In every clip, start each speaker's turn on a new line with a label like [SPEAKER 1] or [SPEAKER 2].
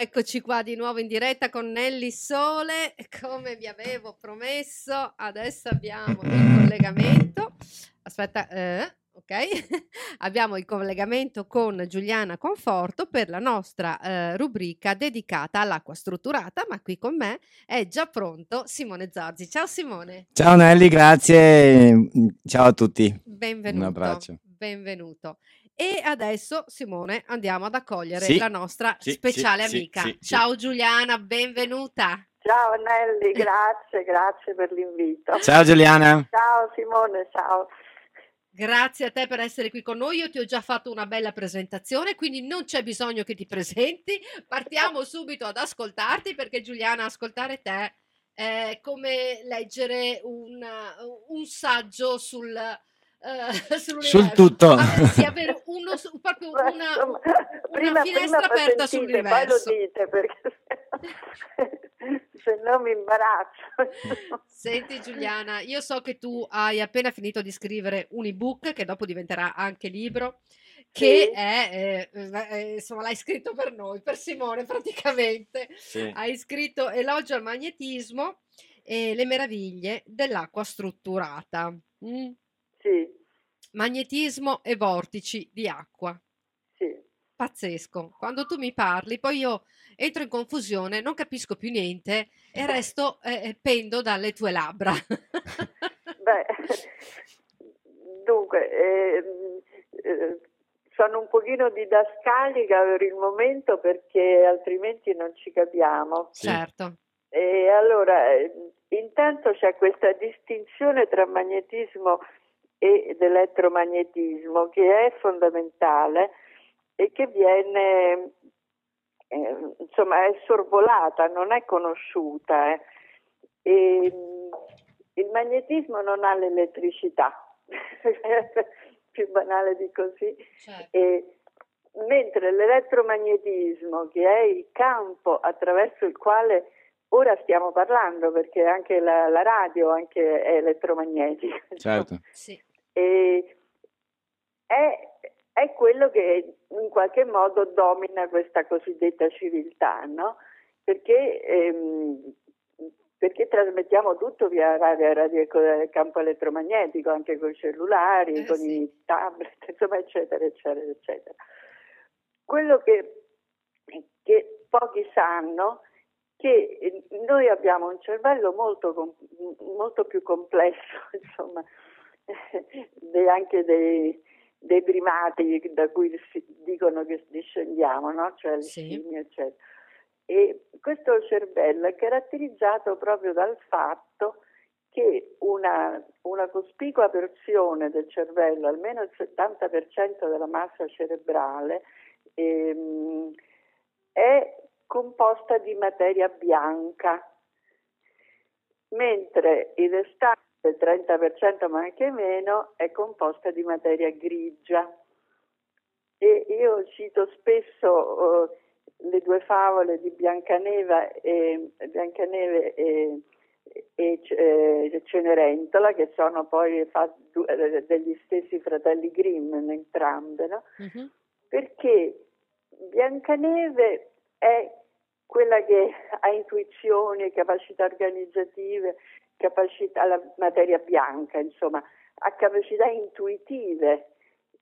[SPEAKER 1] Eccoci qua di nuovo in diretta con Nelly Sole, come vi avevo promesso, adesso abbiamo il collegamento. Aspetta, eh, ok? abbiamo il collegamento con Giuliana Conforto per la nostra eh, rubrica dedicata all'acqua strutturata, ma qui con me è già pronto Simone Zorzi. Ciao Simone.
[SPEAKER 2] Ciao Nelly, grazie. Ciao a tutti.
[SPEAKER 1] Benvenuto.
[SPEAKER 2] Un abbraccio.
[SPEAKER 1] Benvenuto. E adesso, Simone, andiamo ad accogliere
[SPEAKER 2] Sì,
[SPEAKER 1] la nostra
[SPEAKER 2] sì,
[SPEAKER 1] speciale
[SPEAKER 2] sì,
[SPEAKER 1] amica.
[SPEAKER 2] sì, sì, sì.
[SPEAKER 1] Ciao Giuliana, benvenuta.
[SPEAKER 3] Ciao Nelly, grazie, grazie per l'invito.
[SPEAKER 2] Ciao Giuliana.
[SPEAKER 3] Ciao Simone, ciao.
[SPEAKER 1] Grazie a te per essere qui con noi. Io ti ho già fatto una bella presentazione, quindi non c'è bisogno che ti presenti. Partiamo subito ad ascoltarti perché Giuliana, ascoltare te è come leggere un, un saggio sul, sull'universo.
[SPEAKER 2] Sul tutto.
[SPEAKER 1] Avere, sì, avere uno, proprio una,
[SPEAKER 3] insomma,
[SPEAKER 1] una
[SPEAKER 3] prima,
[SPEAKER 1] finestra
[SPEAKER 3] prima
[SPEAKER 1] aperta
[SPEAKER 3] sentite, poi lo dite perché se no mi imbarazzo.
[SPEAKER 1] Senti Giuliana, io so che tu hai appena finito di scrivere un ebook che dopo diventerà anche libro, che
[SPEAKER 3] Sì.
[SPEAKER 1] è, eh, eh, insomma, l'hai scritto per noi, per Simone praticamente.
[SPEAKER 2] Sì.
[SPEAKER 1] Hai scritto Elogio al magnetismo e le meraviglie dell'acqua strutturata. Mm.
[SPEAKER 3] Sì,
[SPEAKER 1] Magnetismo e vortici di acqua.
[SPEAKER 3] sì.
[SPEAKER 1] Pazzesco. Quando tu mi parli, poi io entro in confusione, non capisco più niente e resto eh, pendo dalle tue labbra.
[SPEAKER 3] Beh, dunque, ehm, eh, sono un pochino didascalica per il momento perché altrimenti non ci capiamo.
[SPEAKER 2] Sì.
[SPEAKER 1] Certo.
[SPEAKER 3] E allora, eh, intanto c'è questa distinzione tra magnetismo ed elettromagnetismo che è fondamentale e che viene, eh, insomma, è sorvolata, non è conosciuta. eh. E, mh, il magnetismo non ha l'elettricità, più banale di così,
[SPEAKER 1] certo.
[SPEAKER 3] e mentre l'elettromagnetismo, che è il campo attraverso il quale ora stiamo parlando, perché anche la, la radio anche è elettromagnetica,
[SPEAKER 2] Certo.
[SPEAKER 1] Sì.
[SPEAKER 3] E è, è quello che in qualche modo domina questa cosiddetta civiltà, no? Perché, ehm, perché trasmettiamo tutto via radio, radio campo elettromagnetico, anche con i cellulari,
[SPEAKER 1] Eh,
[SPEAKER 3] con
[SPEAKER 1] sì.
[SPEAKER 3] i tablet, insomma, eccetera, eccetera, eccetera. Quello che, che pochi sanno che noi abbiamo un cervello molto, molto più complesso, insomma, anche dei, dei primati da cui si dicono che discendiamo, no? cioè le
[SPEAKER 1] Sì.
[SPEAKER 3] scimmie, eccetera. E questo cervello è caratterizzato proprio dal fatto che una, una cospicua porzione del cervello, almeno il 70% della massa cerebrale, ehm, è composta di materia bianca, mentre il restante 30%, ma anche meno, è composta di materia grigia. E io cito spesso eh, le due favole di Biancaneva e, Biancaneve e, e eh, Cenerentola, che sono poi fa- du- eh, degli stessi fratelli Grimm, entrambe, no?
[SPEAKER 1] Mhm.
[SPEAKER 3] perché Biancaneve è quella che ha intuizioni, capacità organizzative, capacità, la materia bianca, insomma, ha capacità intuitive,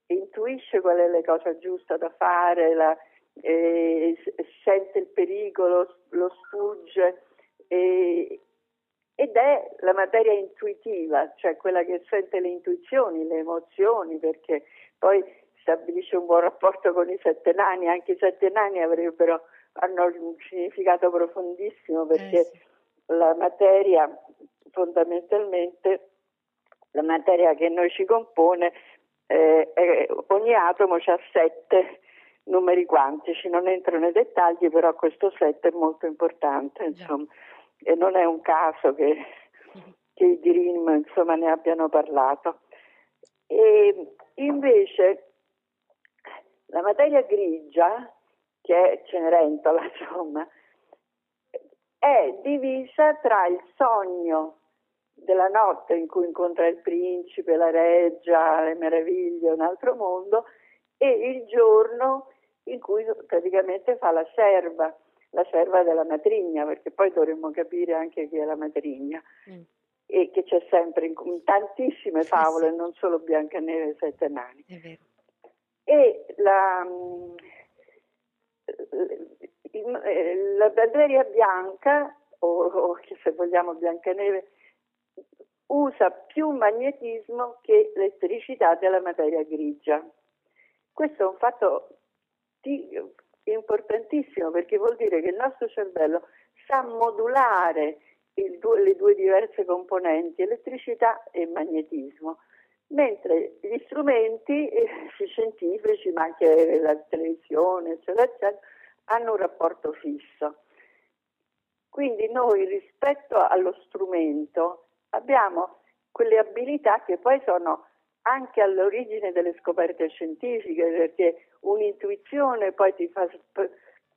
[SPEAKER 3] intuisce qual è la cosa giusta da fare, la- eh, sente il pericolo, lo sfugge e- ed è la materia intuitiva, cioè quella che sente le intuizioni, le emozioni, perché poi stabilisce un buon rapporto con i sette nani, anche i sette nani avrebbero, hanno un significato profondissimo perché
[SPEAKER 1] Eh, sì.
[SPEAKER 3] la materia fondamentalmente la materia che noi ci compone eh, è- ogni atomo ha sette numeri quantici non entro nei dettagli però questo sette è molto importante insomma. E non è un caso che, che i Dream insomma ne abbiano parlato. E invece la materia grigia che è Cenerentola insomma è divisa tra il sogno della notte in cui incontra il principe, la reggia, le meraviglie, un altro mondo, e il giorno in cui praticamente fa la serva. la serva della matrigna, perché poi dovremmo capire anche chi è la matrigna. Mm. E che c'è sempre in, in tantissime favole, sì. non solo Biancaneve e Sette Nani. E la, mm, la bandiera bianca, o, o se vogliamo Biancaneve, usa più magnetismo che elettricità della materia grigia. Questo è un fatto importantissimo perché vuol dire che il nostro cervello sa modulare due, le due diverse componenti, elettricità e magnetismo, mentre gli strumenti eh, scientifici, ma anche la televisione, eccetera, eccetera, hanno un rapporto fisso. Quindi noi rispetto allo strumento abbiamo quelle abilità che poi sono anche all'origine delle scoperte scientifiche, perché un'intuizione poi ti fa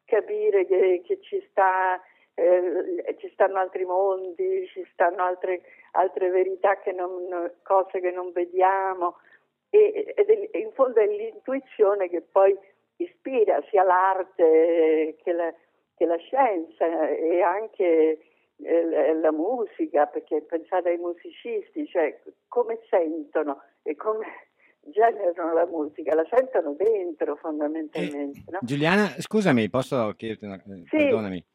[SPEAKER 3] capire che, che ci, sta, eh, ci, stanno altri mondi, ci stanno altre, altre verità, che non, cose che non vediamo. E, ed è, in fondo è l'intuizione che poi ispira sia l'arte che la, che la scienza e anche la musica, perché pensate ai musicisti, cioè come sentono e come generano la musica, la sentono dentro fondamentalmente. Eh, no?
[SPEAKER 2] Giuliana, scusami, posso chiederti una cosa? Eh, sì. Perdonami.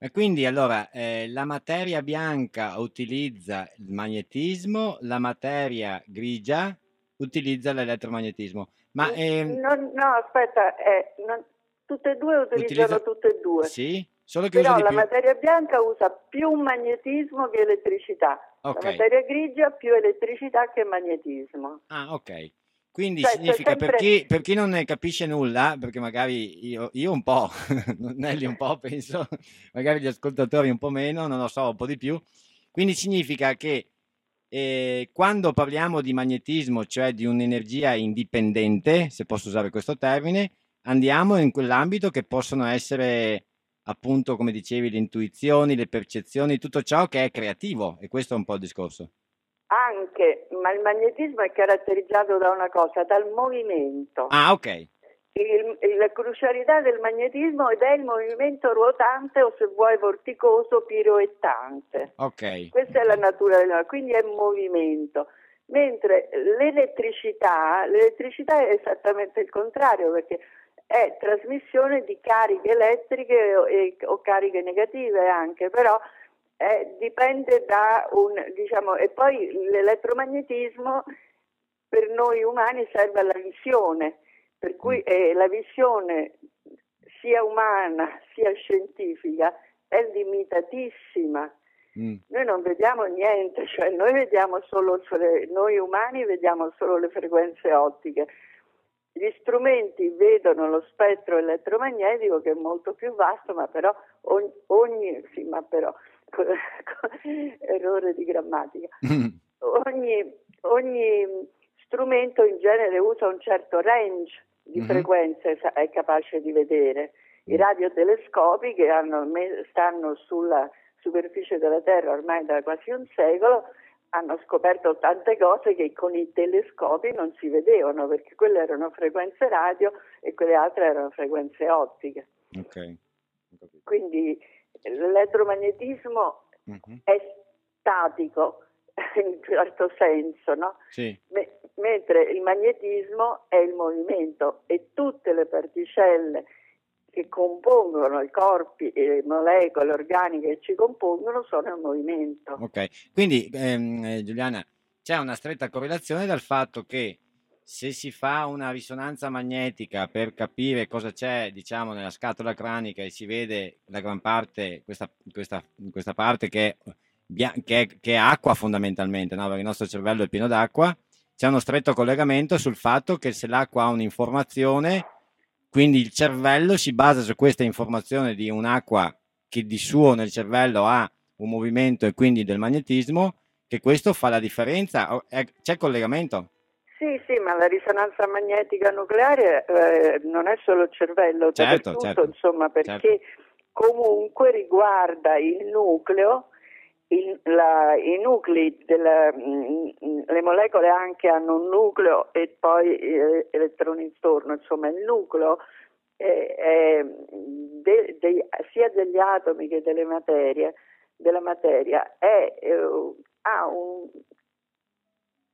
[SPEAKER 2] E quindi allora eh, la materia bianca utilizza il magnetismo, la materia grigia utilizza l'elettromagnetismo. Ma,
[SPEAKER 3] ehm... no, no, aspetta, eh, non, tutte e due utilizzano utilizza... tutte e due.
[SPEAKER 2] Sì? Solo che
[SPEAKER 3] Però
[SPEAKER 2] la
[SPEAKER 3] più... materia bianca usa più magnetismo che elettricità. Okay. La materia grigia più elettricità che magnetismo.
[SPEAKER 2] Ah, ok. Quindi cioè, significa sempre... per, chi, per, chi, non ne capisce nulla, perché magari io, io un po', Nelly un po' penso, magari gli ascoltatori un po' meno, non lo so, un po' di più. Quindi significa che eh, quando parliamo di magnetismo, cioè di un'energia indipendente, se posso usare questo termine, andiamo in quell'ambito che possono essere appunto, come dicevi, le intuizioni, le percezioni, tutto ciò che è creativo e questo è un po' il discorso.
[SPEAKER 3] Anche, ma il magnetismo è caratterizzato da una cosa, dal movimento.
[SPEAKER 2] Ah, ok.
[SPEAKER 3] Il, la crucialità del magnetismo ed è il movimento ruotante o se vuoi vorticoso piroettante.
[SPEAKER 2] Ok.
[SPEAKER 3] Questa è la natura del quindi è movimento. Mentre l'elettricità, l'elettricità è esattamente il contrario perché è trasmissione di cariche elettriche o, e, o cariche negative anche, però eh, dipende da un, diciamo, e poi l'elettromagnetismo per noi umani serve alla visione, per cui eh, la visione sia umana sia scientifica è limitatissima. Mm. Noi non vediamo niente, cioè noi vediamo solo, noi umani vediamo solo le frequenze ottiche gli strumenti vedono lo spettro elettromagnetico che è molto più vasto, ma però ogni, ogni sì, ma però, errore di grammatica, ogni, ogni, strumento in genere usa un certo range di mm-hmm. frequenze, è capace di vedere. I mm. radiotelescopi che hanno, stanno sulla superficie della Terra ormai da quasi un secolo hanno scoperto tante cose che con i telescopi non si vedevano perché quelle erano frequenze radio e quelle altre erano frequenze ottiche.
[SPEAKER 2] Okay.
[SPEAKER 3] Quindi l'elettromagnetismo uh-huh. è statico in un certo senso, no?
[SPEAKER 2] sì.
[SPEAKER 3] M- mentre il magnetismo è il movimento e tutte le particelle che compongono i corpi le molecole organiche che ci compongono sono in movimento.
[SPEAKER 2] Ok, quindi ehm, eh, Giuliana, c'è una stretta correlazione dal fatto che se si fa una risonanza magnetica per capire cosa c'è, diciamo, nella scatola cranica e si vede la gran parte, questa, questa, questa parte che è, che, è, che è, acqua fondamentalmente, no? perché il nostro cervello è pieno d'acqua, c'è uno stretto collegamento sul fatto che se l'acqua ha un'informazione quindi il cervello si basa su questa informazione di un'acqua che di suo nel cervello ha un movimento e quindi del magnetismo, che questo fa la differenza. C'è collegamento?
[SPEAKER 3] Sì, sì, ma la risonanza magnetica nucleare eh, non è solo il cervello, certo, tutto, certo, insomma, perché certo. comunque riguarda il nucleo il, la, i nuclei, della, mh, mm, le molecole anche hanno un nucleo e poi eh, elettroni intorno, insomma il nucleo eh, eh, de, de, sia degli atomi che delle materie, della materia è, eh, ha, un,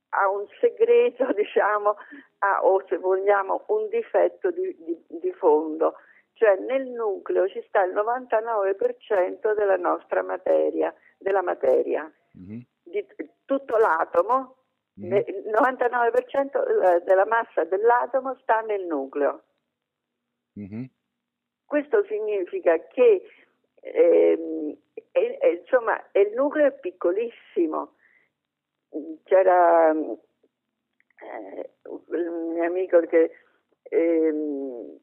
[SPEAKER 3] ha, un, segreto, diciamo, ha, o se vogliamo un difetto di, di, di fondo, cioè nel nucleo ci sta il 99% della nostra materia, della materia, mm-hmm. di tutto l'atomo, mm-hmm. il 99% della massa dell'atomo sta nel nucleo. Mm-hmm. Questo significa che eh, è, è, insomma, il nucleo è piccolissimo. C'era eh, il mio amico che, eh,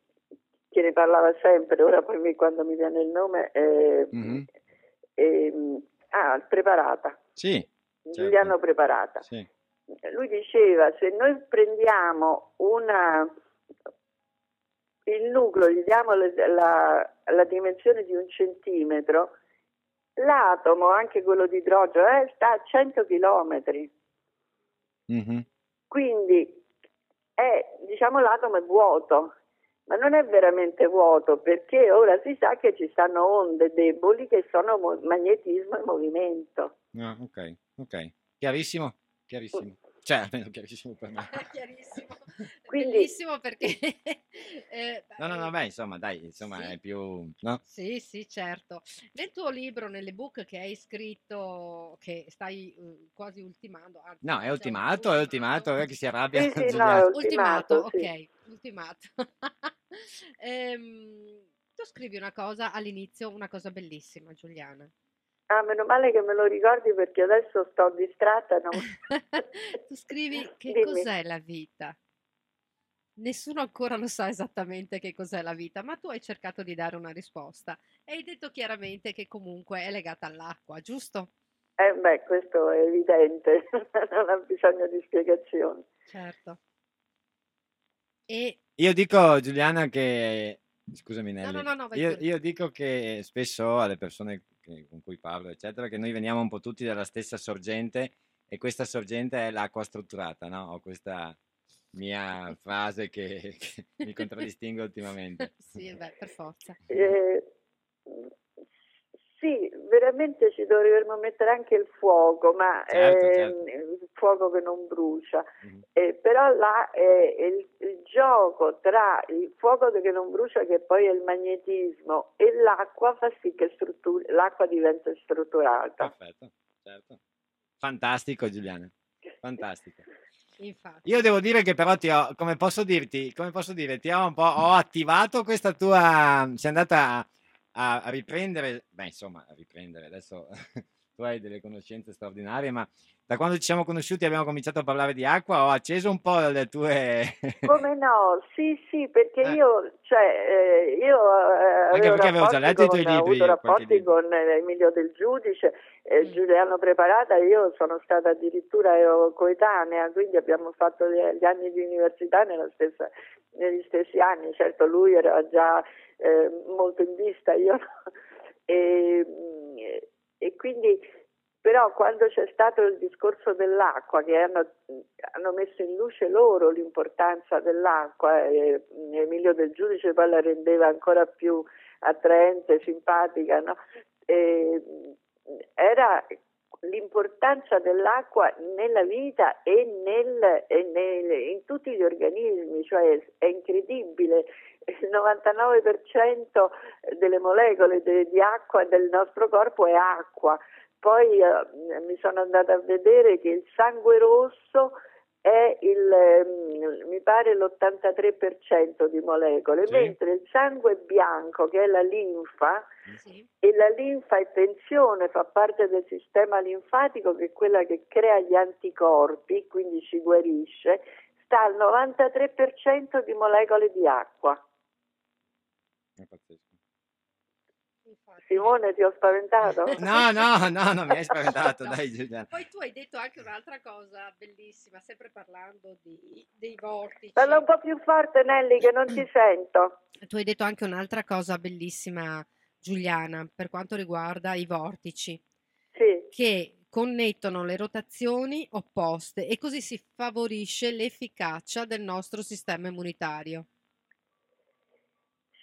[SPEAKER 3] che, ne parlava sempre, ora poi quando mi viene il nome, mm-hmm. ah, preparata.
[SPEAKER 2] Sì. Certo.
[SPEAKER 3] Giuliano Preparata.
[SPEAKER 2] Sì.
[SPEAKER 3] Lui diceva se noi prendiamo una, il nucleo, gli diamo la, la, la, dimensione di un centimetro, l'atomo, anche quello di idrogeno, eh, sta a 100 chilometri. Mm-hmm. Quindi è, diciamo, l'atomo è vuoto, ma non è veramente vuoto perché ora si sa che ci stanno onde deboli che sono mo- magnetismo e movimento.
[SPEAKER 2] Ah, ok, ok. Chiarissimo? Chiarissimo. Cioè, almeno chiarissimo per me.
[SPEAKER 1] chiarissimo. Quindi... Bellissimo perché...
[SPEAKER 2] eh, no, no, no, beh, insomma, dai, insomma, sì. è più... No?
[SPEAKER 1] Sì, sì, certo. Nel tuo libro, nell'ebook che hai scritto, che stai uh, quasi ultimando...
[SPEAKER 2] Anzi, no, è ultimato, è ultimato, è che si arrabbia.
[SPEAKER 3] Sì, sì, no,
[SPEAKER 1] ultimato, ultimato sì. ok, ultimato. ehm, tu scrivi una cosa all'inizio, una cosa bellissima, Giuliana.
[SPEAKER 3] Ah, meno male che me lo ricordi perché adesso sto distratta. Non...
[SPEAKER 1] tu scrivi che Dimmi. cos'è la vita? Nessuno ancora lo sa esattamente che cos'è la vita, ma tu hai cercato di dare una risposta e hai detto chiaramente che comunque è legata all'acqua, giusto?
[SPEAKER 3] Eh beh, questo è evidente, non ha bisogno di spiegazioni.
[SPEAKER 1] Certo. E...
[SPEAKER 2] Io dico, Giuliana, che... Scusami Nelly.
[SPEAKER 1] No, no, no,
[SPEAKER 2] io, io, dico che spesso alle persone che, con cui parlo, eccetera, che noi veniamo un po' tutti dalla stessa sorgente e questa sorgente è l'acqua strutturata, no? Ho questa mia frase che, che mi contraddistingue ultimamente.
[SPEAKER 1] sì, beh, per forza.
[SPEAKER 3] Eh, sì, veramente ci dovremmo mettere anche il fuoco, ma certo, eh, certo. il fuoco che non brucia. Mm-hmm. Eh, però là eh, il, il, gioco tra il fuoco che non brucia, che poi è il magnetismo, e l'acqua fa sì che struttur- l'acqua diventa strutturata.
[SPEAKER 2] Perfetto, certo. Fantastico Giuliana, fantastico.
[SPEAKER 1] Infatti.
[SPEAKER 2] Io devo dire che però ti ho, come posso dirti, come posso dire, ti ho un po', ho attivato questa tua, sei andata a a, riprendere, beh insomma, a riprendere, adesso tu hai delle conoscenze straordinarie, ma da quando ci siamo conosciuti abbiamo cominciato a parlare di acqua, ho acceso un po' le tue...
[SPEAKER 3] Come no? Sì, sì, perché eh. io, cioè, eh, io eh,
[SPEAKER 2] Anche perché avevo già letto i tuoi libri. Ho
[SPEAKER 3] avuto rapporti con Emilio Del Giudice, eh, mm. Giuliano Preparata, io sono stata addirittura coetanea, quindi abbiamo fatto gli, gli anni di università stessa, negli stessi anni, certo lui era già eh, molto in vista, io no. e, e, quindi però quando c'è stato il discorso dell'acqua che hanno, hanno messo in luce loro l'importanza dell'acqua e Emilio del Giudice poi la rendeva ancora più attraente, simpatica, no? e, era l'importanza dell'acqua nella vita e, nel, e nel, in tutti gli organismi, cioè è incredibile, il 99% delle molecole de, di acqua del nostro corpo è acqua. Poi eh, mi sono andata a vedere che il sangue rosso è il, mm, mi pare l'83% di molecole, sì. mentre il sangue bianco, che è la linfa, sì. e la linfa è tensione, fa parte del sistema linfatico che è quella che crea gli anticorpi, quindi ci guarisce, sta al 93% di molecole di acqua.
[SPEAKER 2] È pazzesco.
[SPEAKER 3] Simone, ti ho spaventato?
[SPEAKER 2] No, no, no, non mi hai spaventato, no. dai Giuliana.
[SPEAKER 1] Poi tu hai detto anche un'altra cosa bellissima, sempre parlando di, dei vortici.
[SPEAKER 3] Parla un po' più forte Nelly che non ti sento.
[SPEAKER 1] Tu hai detto anche un'altra cosa bellissima, Giuliana, per quanto riguarda i vortici.
[SPEAKER 3] Sì.
[SPEAKER 1] Che connettono le rotazioni opposte e così si favorisce l'efficacia del nostro sistema immunitario.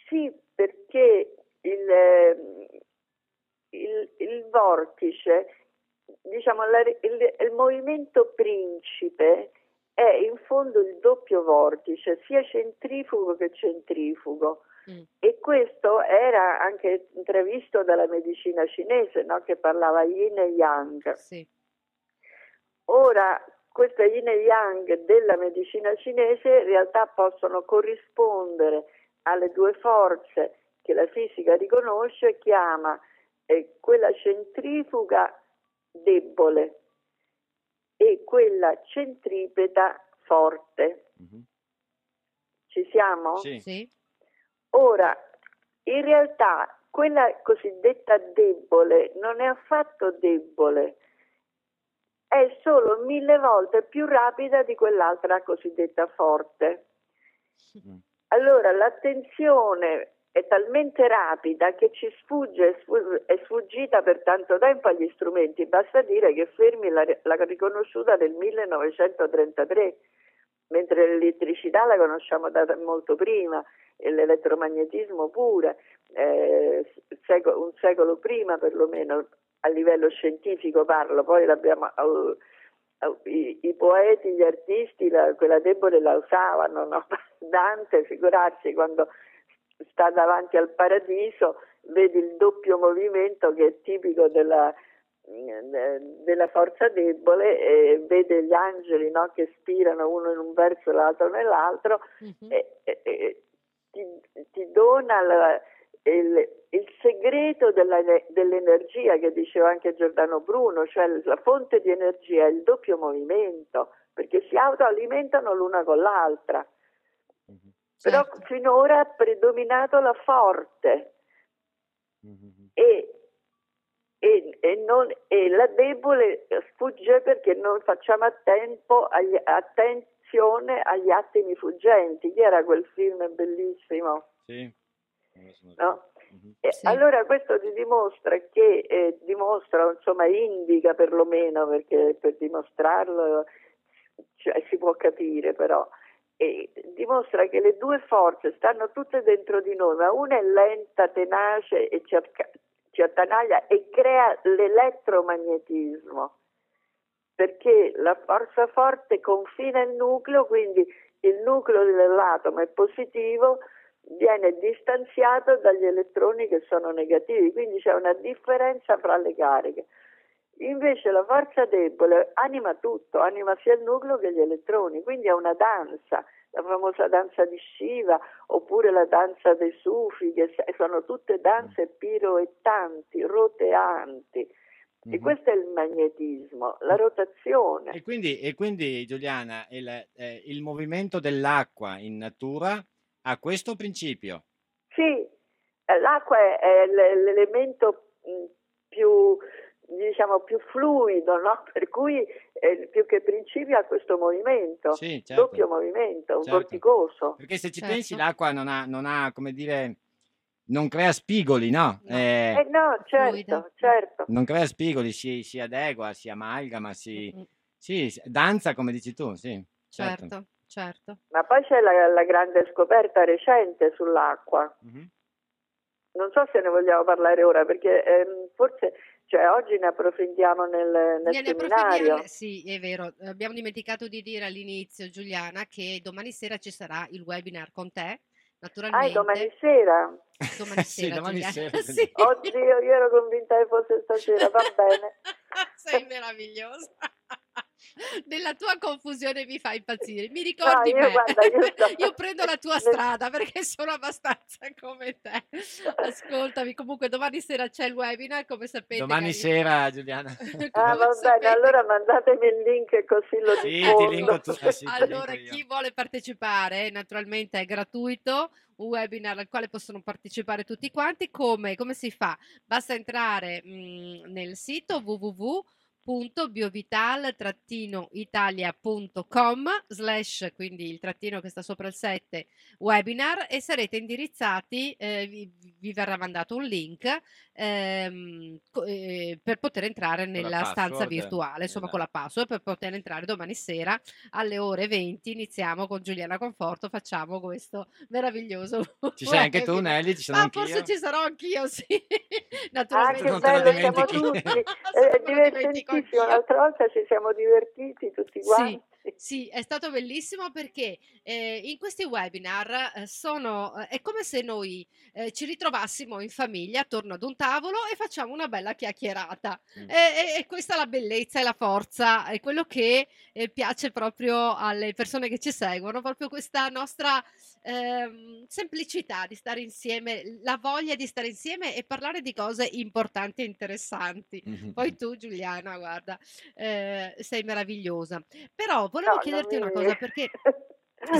[SPEAKER 3] Sì, perché il, il, il vortice, diciamo, la, il, il movimento principe è in fondo il doppio vortice, sia centrifugo che centrifugo. Mm. E questo era anche intravisto dalla medicina cinese, no? che parlava yin e yang.
[SPEAKER 1] Sì.
[SPEAKER 3] Ora, questo yin e yang della medicina cinese in realtà possono corrispondere alle due forze che la fisica riconosce, chiama eh, quella centrifuga debole e quella centripeta forte. Mm-hmm. Ci siamo?
[SPEAKER 2] Sì.
[SPEAKER 1] sì.
[SPEAKER 3] Ora, in realtà quella cosiddetta debole non è affatto debole, è solo mille volte più rapida di quell'altra cosiddetta forte. Mm. Allora l'attenzione è talmente rapida che ci sfugge, è sfuggita per tanto tempo agli strumenti, basta dire che Fermi l'ha, l'ha riconosciuta nel 1933, mentre l'elettricità la conosciamo da molto prima e l'elettromagnetismo pure, eh, un secolo prima perlomeno, a livello scientifico parlo, poi l'abbiamo, i, i, poeti, gli artisti, la, quella debole la usavano, no? Dante, figurarsi quando sta davanti al paradiso, vede il doppio movimento che è tipico della, della forza debole e vede gli angeli no? che spirano uno in un verso e l'altro nell'altro mm-hmm. e, e, e ti, ti, dona la, il, il segreto della, dell'energia che diceva anche Giordano Bruno, cioè la fonte di energia è il doppio movimento, perché si autoalimentano l'una con l'altra. Mm-hmm. Però certo. finora ha predominato la forte mm-hmm. e, e, e, non, e, la debole sfugge perché non facciamo a tempo agli, attenzione agli attimi fuggenti. Chi era quel film bellissimo?
[SPEAKER 2] Sì.
[SPEAKER 3] No? Mm-hmm. Sì. Allora questo ti dimostra che, eh, dimostra, insomma indica perlomeno, perché per dimostrarlo cioè, si può capire però, e dimostra che le due forze stanno tutte dentro di noi, ma una è lenta, tenace e ci, ci attanaglia e crea l'elettromagnetismo, perché la forza forte confina il nucleo, quindi il nucleo dell'atomo è positivo, viene distanziato dagli elettroni che sono negativi, quindi c'è una differenza fra le cariche. Invece la forza debole anima tutto, anima sia il nucleo che gli elettroni, quindi è una danza, la famosa danza di Shiva oppure la danza dei Sufi, che sono tutte danze piroettanti, roteanti. Mm-hmm. E mhm. questo è il magnetismo, la rotazione.
[SPEAKER 2] E quindi, e quindi Giuliana, il, eh, il movimento dell'acqua in natura ha questo principio?
[SPEAKER 3] Sì, eh, l'acqua è l'elemento mm, più, diciamo, più fluido, no? per cui eh, più che principio ha questo movimento,
[SPEAKER 2] sì, certo.
[SPEAKER 3] doppio movimento, un
[SPEAKER 2] certo.
[SPEAKER 3] vorticoso.
[SPEAKER 2] Perché se ci certo. pensi l'acqua non ha, non ha, come dire, non crea spigoli, no?
[SPEAKER 3] no. Eh, eh no, certo, certo.
[SPEAKER 2] Non crea spigoli, si, si adegua, si amalgama, si, mm-hmm. sì, danza come dici tu, sì.
[SPEAKER 1] Certo. Certo.
[SPEAKER 3] Ma poi c'è la, la grande scoperta recente sull'acqua. Mm-hmm. Non so se ne vogliamo parlare ora perché ehm, forse cioè, oggi ne approfondiamo nel, nel seminario.
[SPEAKER 1] Sì, è vero. Abbiamo dimenticato di dire all'inizio, Giuliana, che domani sera ci sarà il webinar con te. Naturalmente.
[SPEAKER 3] Ah, domani sera?
[SPEAKER 1] Domani sera,
[SPEAKER 2] sì, domani
[SPEAKER 1] sera.
[SPEAKER 2] sì.
[SPEAKER 3] Oddio, io ero convinta che fosse stasera, va bene.
[SPEAKER 1] Sei meravigliosa. Nella tua confusione mi fa impazzire. Mi ricordi no, io,
[SPEAKER 3] guarda, io, sto...
[SPEAKER 1] io, prendo la tua strada perché sono abbastanza come te. Ascoltami, comunque domani sera c'è il webinar, come sapete.
[SPEAKER 2] Domani sera, Giuliana.
[SPEAKER 3] ah, va bene, allora mandatemi il link così lo
[SPEAKER 2] sì, diffondo. Tu,
[SPEAKER 1] sì, allora, chi vuole partecipare, naturalmente è gratuito, un webinar al quale possono partecipare tutti quanti. Come, come si fa? Basta entrare mh, nel sito www www.biovital-italia.com slash quindi il trattino che sta sopra il 7 webinar e sarete indirizzati eh, vi, vi, verrà mandato un link ehm, eh, per poter entrare nella stanza virtuale insomma esatto. con la password per poter entrare domani sera alle ore 20 iniziamo con Giuliana Conforto facciamo questo meraviglioso
[SPEAKER 2] ci sei anche tu Nelly? Ci sono
[SPEAKER 1] ah, forse ci sarò anch'io sì.
[SPEAKER 3] Naturalmente ah, che bello, siamo tutti. Eh, divertentissimo l'altra volta ci siamo divertiti tutti quanti
[SPEAKER 1] sì. Sì, è stato bellissimo perché eh, in questi webinar eh, sono, eh, è come se noi eh, ci ritrovassimo in famiglia attorno ad un tavolo e facciamo una bella chiacchierata. Mm. E, e, questa è la bellezza e la forza, è quello che piace proprio alle persone che ci seguono, proprio questa nostra ehm, semplicità di stare insieme, la voglia di stare insieme e parlare di cose importanti e interessanti. Mm-hmm. Poi tu Giuliana, guarda, sei meravigliosa. Però volevo no, chiederti una cosa perché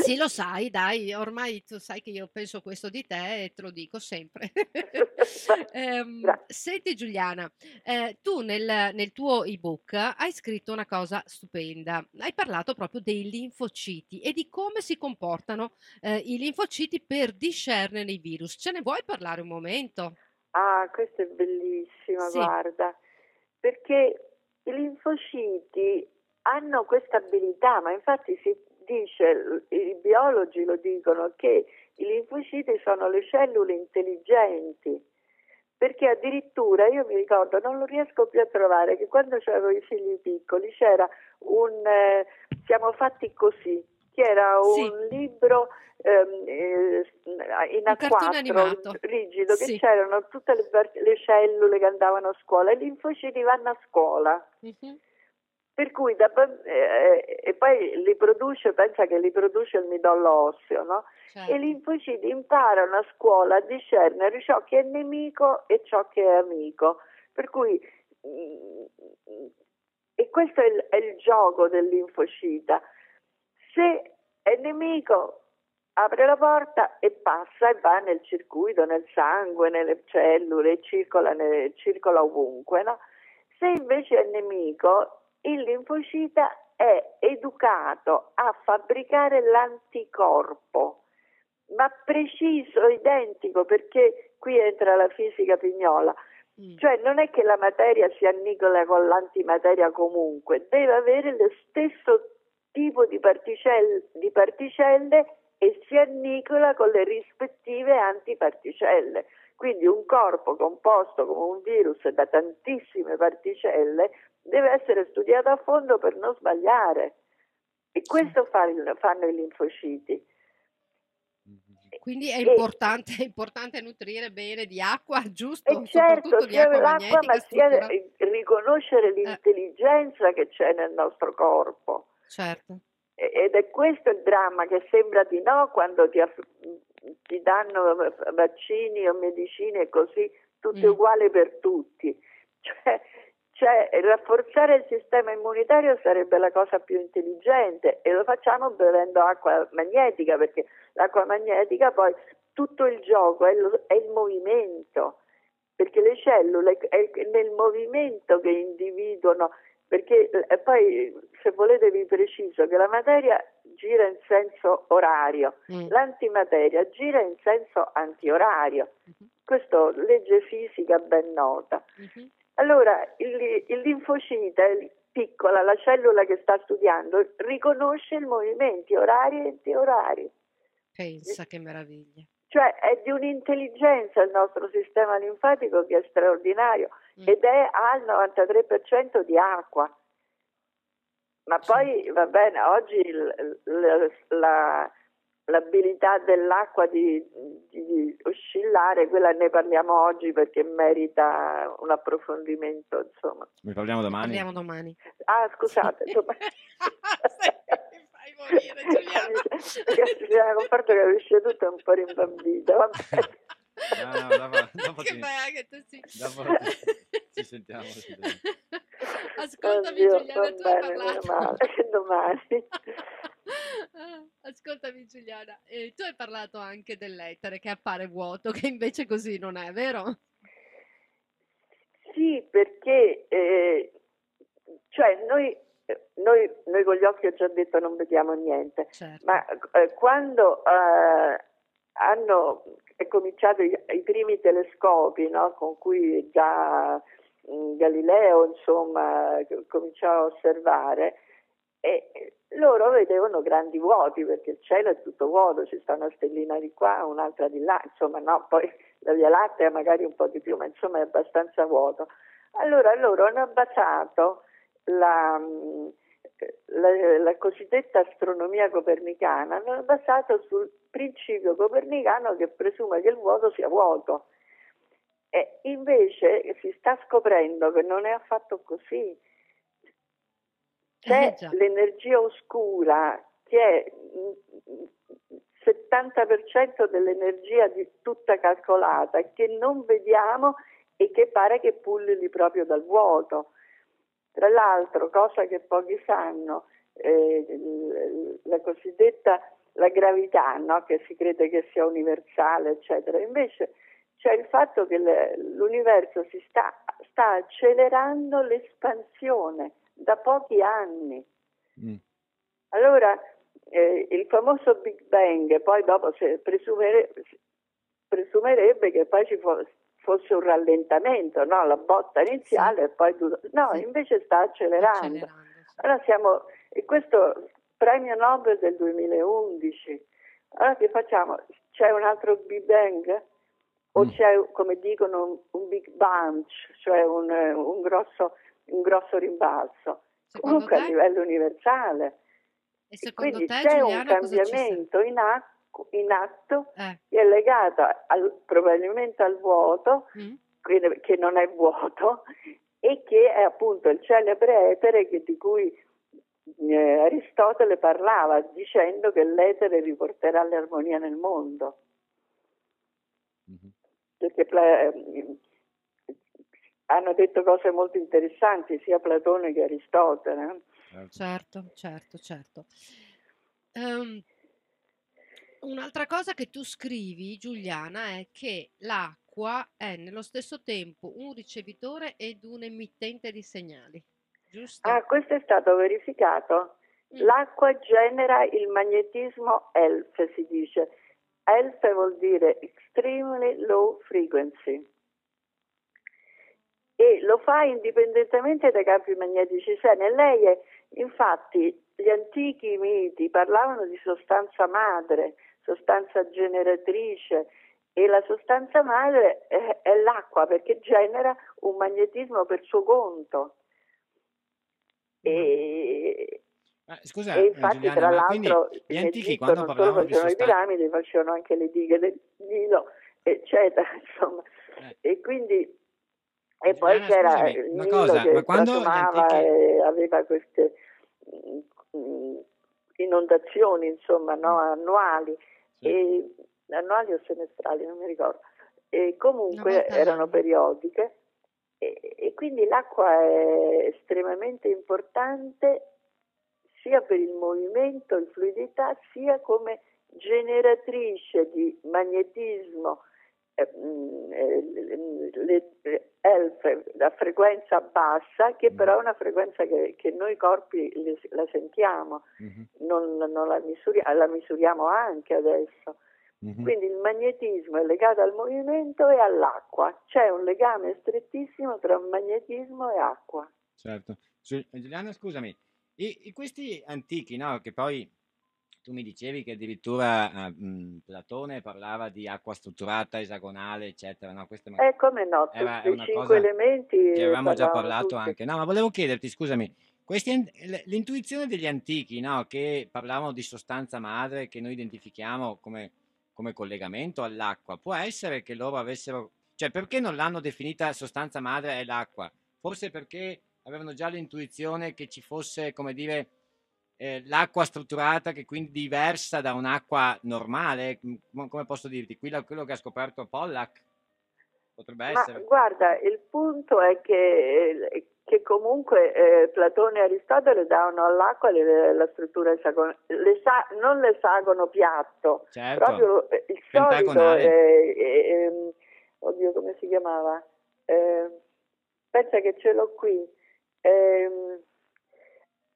[SPEAKER 1] sì, lo sai, dai, ormai tu sai che io penso questo di te e te lo dico sempre. ehm, senti Giuliana, eh, tu nel, nel, tuo ebook hai scritto una cosa stupenda, hai parlato proprio dei linfociti e di come si comportano eh, i linfociti per discernere i virus. Ce ne vuoi parlare un momento?
[SPEAKER 3] Ah, questo è bellissimo, sì. guarda, perché i linfociti hanno questa abilità, ma infatti si dice, i biologi lo dicono, che i linfociti sono le cellule intelligenti, perché addirittura io mi ricordo, non lo riesco più a trovare, che quando avevo i figli piccoli c'era un eh, Siamo fatti così, che era un sì. libro ehm, eh, in A4 rigido, sì. che c'erano tutte le, le, cellule che andavano a scuola e i linfociti vanno a scuola. Uh-huh per cui da, eh, e poi li produce, pensa che li produce il midollo osseo, no? Certo. E linfociti imparano a scuola a discernere ciò che è nemico e ciò che è amico. Per cui, e questo è il, è il gioco del linfocita. Se è nemico, apre la porta e passa e va nel circuito, nel sangue, nelle cellule, circola, circola ovunque. No? Se invece è nemico, il linfocita è educato a fabbricare l'anticorpo, ma preciso, identico, perché qui entra la fisica pignola. Mm. Cioè non è che la materia si annicola con l'antimateria comunque, deve avere lo stesso tipo di particelle, di particelle e si annicola con le rispettive antiparticelle. Quindi un corpo composto come un virus da tantissime particelle deve essere studiato a fondo per non sbagliare. E questo fanno, fanno i linfociti.
[SPEAKER 1] Quindi è importante, è importante, nutrire bene di acqua, giusto?
[SPEAKER 3] E certo, sia l'acqua, ma sia riconoscere eh. l'intelligenza eh. che c'è nel nostro corpo.
[SPEAKER 1] Certo.
[SPEAKER 3] Ed è questo il dramma che sembra di no quando ti, ti danno vaccini o medicine così, tutte mm. uguali per tutti. Cioè, rafforzare il sistema immunitario sarebbe la cosa più intelligente e lo facciamo bevendo acqua magnetica, perché l'acqua magnetica poi tutto il gioco è, lo, è il movimento, perché le cellule è nel movimento che individuano, perché poi se volete vi preciso che la materia gira in senso orario, mm. l'antimateria gira in senso antiorario. Mm-hmm. Questo legge fisica ben nota. Mm-hmm. Allora, il, il linfocita piccola, la cellula che sta studiando, riconosce i movimenti orari e antiorari.
[SPEAKER 1] Pensa che meraviglia.
[SPEAKER 3] Cioè è di un'intelligenza il nostro sistema linfatico che è straordinario mm. ed è al 93% di acqua. Ma poi va bene, oggi la, la, l'abilità dell'acqua di, di, oscillare, quella ne parliamo oggi perché merita un approfondimento, insomma.
[SPEAKER 2] Ne parliamo domani?
[SPEAKER 1] Parliamo domani.
[SPEAKER 3] Ah, scusate, domani.
[SPEAKER 1] fai morire, Giuliana.
[SPEAKER 3] Giuliana Conforto che capisce tutto è un po' rimbambita, vabbè.
[SPEAKER 2] No, no, dopo, dopo
[SPEAKER 1] che ti, che tu sì.
[SPEAKER 2] dopo ci sentiamo.
[SPEAKER 1] Ascoltami Oddio, Giuliana, tu hai parlato.
[SPEAKER 3] Male, domani.
[SPEAKER 1] Ascoltami Giuliana, eh, tu hai parlato anche dell'etere che appare vuoto, che invece così non è, vero?
[SPEAKER 3] Sì, perché eh, Cioè noi, noi, noi, con gli occhi ho già detto non vediamo niente, certo. ma eh, quando eh, hanno cominciato i, primi telescopi no, con cui già mm, Galileo insomma cominciò a osservare, e loro vedevano grandi vuoti perché il cielo è tutto vuoto, ci sta una stellina di qua, un'altra di là, insomma no, poi la Via Lattea magari un po' di più, ma insomma è abbastanza vuoto. Allora loro hanno basato la, la, la cosiddetta astronomia copernicana, hanno basato sul principio copernicano che presume che il vuoto sia vuoto. E invece si sta scoprendo che non è affatto così c'è eh, l'energia oscura che è il 70% dell'energia di tutta calcolata che non vediamo e che pare che pulluli proprio dal vuoto. Tra l'altro, cosa che pochi sanno, eh, la cosiddetta la gravità, no? che si crede che sia universale, eccetera. Invece c'è il fatto che l'universo si sta, sta accelerando l'espansione da pochi anni. Mm. Allora, eh, il famoso Big Bang, poi dopo presumere, presumerebbe che poi ci fosse un rallentamento, no? la botta iniziale e poi... No, sì. invece sta accelerando. Allora siamo... E questo premio Nobel del 2011. Allora che facciamo? C'è un altro Big Bang? O mm. c'è, come dicono, un, un Big Bunch, cioè un, un grosso un grosso rimbalzo, secondo comunque te? a livello universale.
[SPEAKER 1] E secondo
[SPEAKER 3] Quindi
[SPEAKER 1] te,
[SPEAKER 3] c'è
[SPEAKER 1] Giuliana,
[SPEAKER 3] un cambiamento in, acqu- in, atto eh. che è legato al, probabilmente al vuoto, mm. che, che non è vuoto, e che è appunto il celebre etere che, di cui eh, Aristotele parlava dicendo che l'etere riporterà l'armonia nel mondo. Mm-hmm. Perché eh, hanno detto cose molto interessanti sia Platone che Aristotele.
[SPEAKER 1] Certo, certo, certo. Um, un'altra cosa che tu scrivi, Giuliana, è che l'acqua è nello stesso tempo un ricevitore ed un emittente di segnali. Giusto?
[SPEAKER 3] Ah, questo è stato verificato. Mm. L'acqua genera il magnetismo ELF, si dice. ELF vuol dire extremely low frequency e lo fa indipendentemente dai campi magnetici sene. Lei è, infatti, gli antichi miti parlavano di sostanza madre, sostanza generatrice e la sostanza madre è, è l'acqua perché genera un magnetismo per suo conto. E,
[SPEAKER 2] ah, scusa,
[SPEAKER 3] e infatti,
[SPEAKER 2] Giuliana,
[SPEAKER 3] tra l'altro,
[SPEAKER 2] gli antichi quando non solo
[SPEAKER 3] facevano
[SPEAKER 2] sostanza...
[SPEAKER 3] le piramidi, facevano anche le dighe del Nilo, eccetera. Insomma. Eh. E quindi e poi Giuliana, c'era scusami, il Nilo cosa, che quando antichi... aveva queste mm, inondazioni insomma no, mm. annuali sì. e, annuali o semestrali non mi ricordo e comunque erano periodiche e, e quindi l'acqua è estremamente importante sia per il movimento, il fluidità, sia come generatrice di magnetismo la frequenza bassa, che mm. però è una frequenza che, che noi corpi le, la sentiamo, mm-hmm. non, non la, misuri, la, misuriamo anche adesso. Mm-hmm. Quindi il magnetismo è legato al movimento e all'acqua, c'è un legame strettissimo tra magnetismo e acqua.
[SPEAKER 2] Certo. Giuliana, scusami, e, e questi antichi, no, che poi tu mi dicevi che addirittura uh, mh, Platone parlava di acqua strutturata, esagonale, eccetera. No,
[SPEAKER 3] queste eh, come no, era, tutti i cinque elementi.
[SPEAKER 2] Che avevamo già parlato tutti. anche. No, ma volevo chiederti, scusami, questi, l'intuizione degli antichi, no, che parlavano di sostanza madre, che noi identifichiamo come, come collegamento all'acqua, può essere che loro avessero... Cioè, perché non l'hanno definita sostanza madre è l'acqua? Forse perché avevano già l'intuizione che ci fosse, come dire, eh, l'acqua strutturata che quindi diversa da un'acqua normale, come posso dirti, quello, quello che ha scoperto Pollack potrebbe
[SPEAKER 3] Ma
[SPEAKER 2] essere.
[SPEAKER 3] Guarda, il punto è che, eh, che comunque eh, Platone e Aristotele davano all'acqua le, la struttura esagonale, non l'esagono piatto, certo. proprio eh, il solito, eh, eh, oddio come si chiamava, pensa che ce l'ho qui, ehm,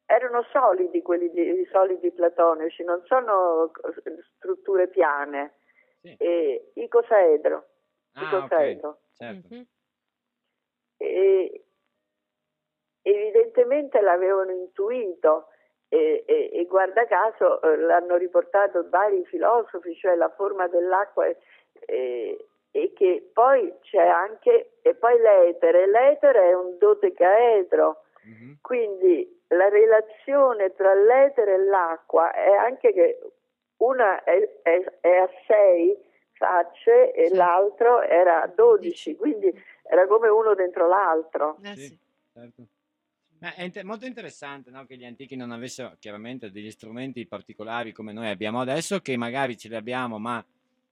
[SPEAKER 3] erano solidi quelli di, i solidi platonici, non sono strutture piane. Sì. E, icosaedro.
[SPEAKER 2] Ah, icosaedro. Okay. Certo. Mm-hmm.
[SPEAKER 3] E, evidentemente l'avevano intuito e, e, e guarda caso eh, l'hanno riportato vari filosofi, cioè la forma dell'acqua e, e che poi c'è anche, e poi l'etere, l'etere è un dotecaedro, mm-hmm. quindi la relazione tra l'etere e l'acqua è anche che una è, è, è a 6 facce e sì. l'altro era a 12, quindi era come uno dentro l'altro.
[SPEAKER 2] Eh sì, certo. Ma è inter- molto interessante no? che gli antichi non avessero chiaramente degli strumenti particolari come noi abbiamo adesso, che magari ce li abbiamo, ma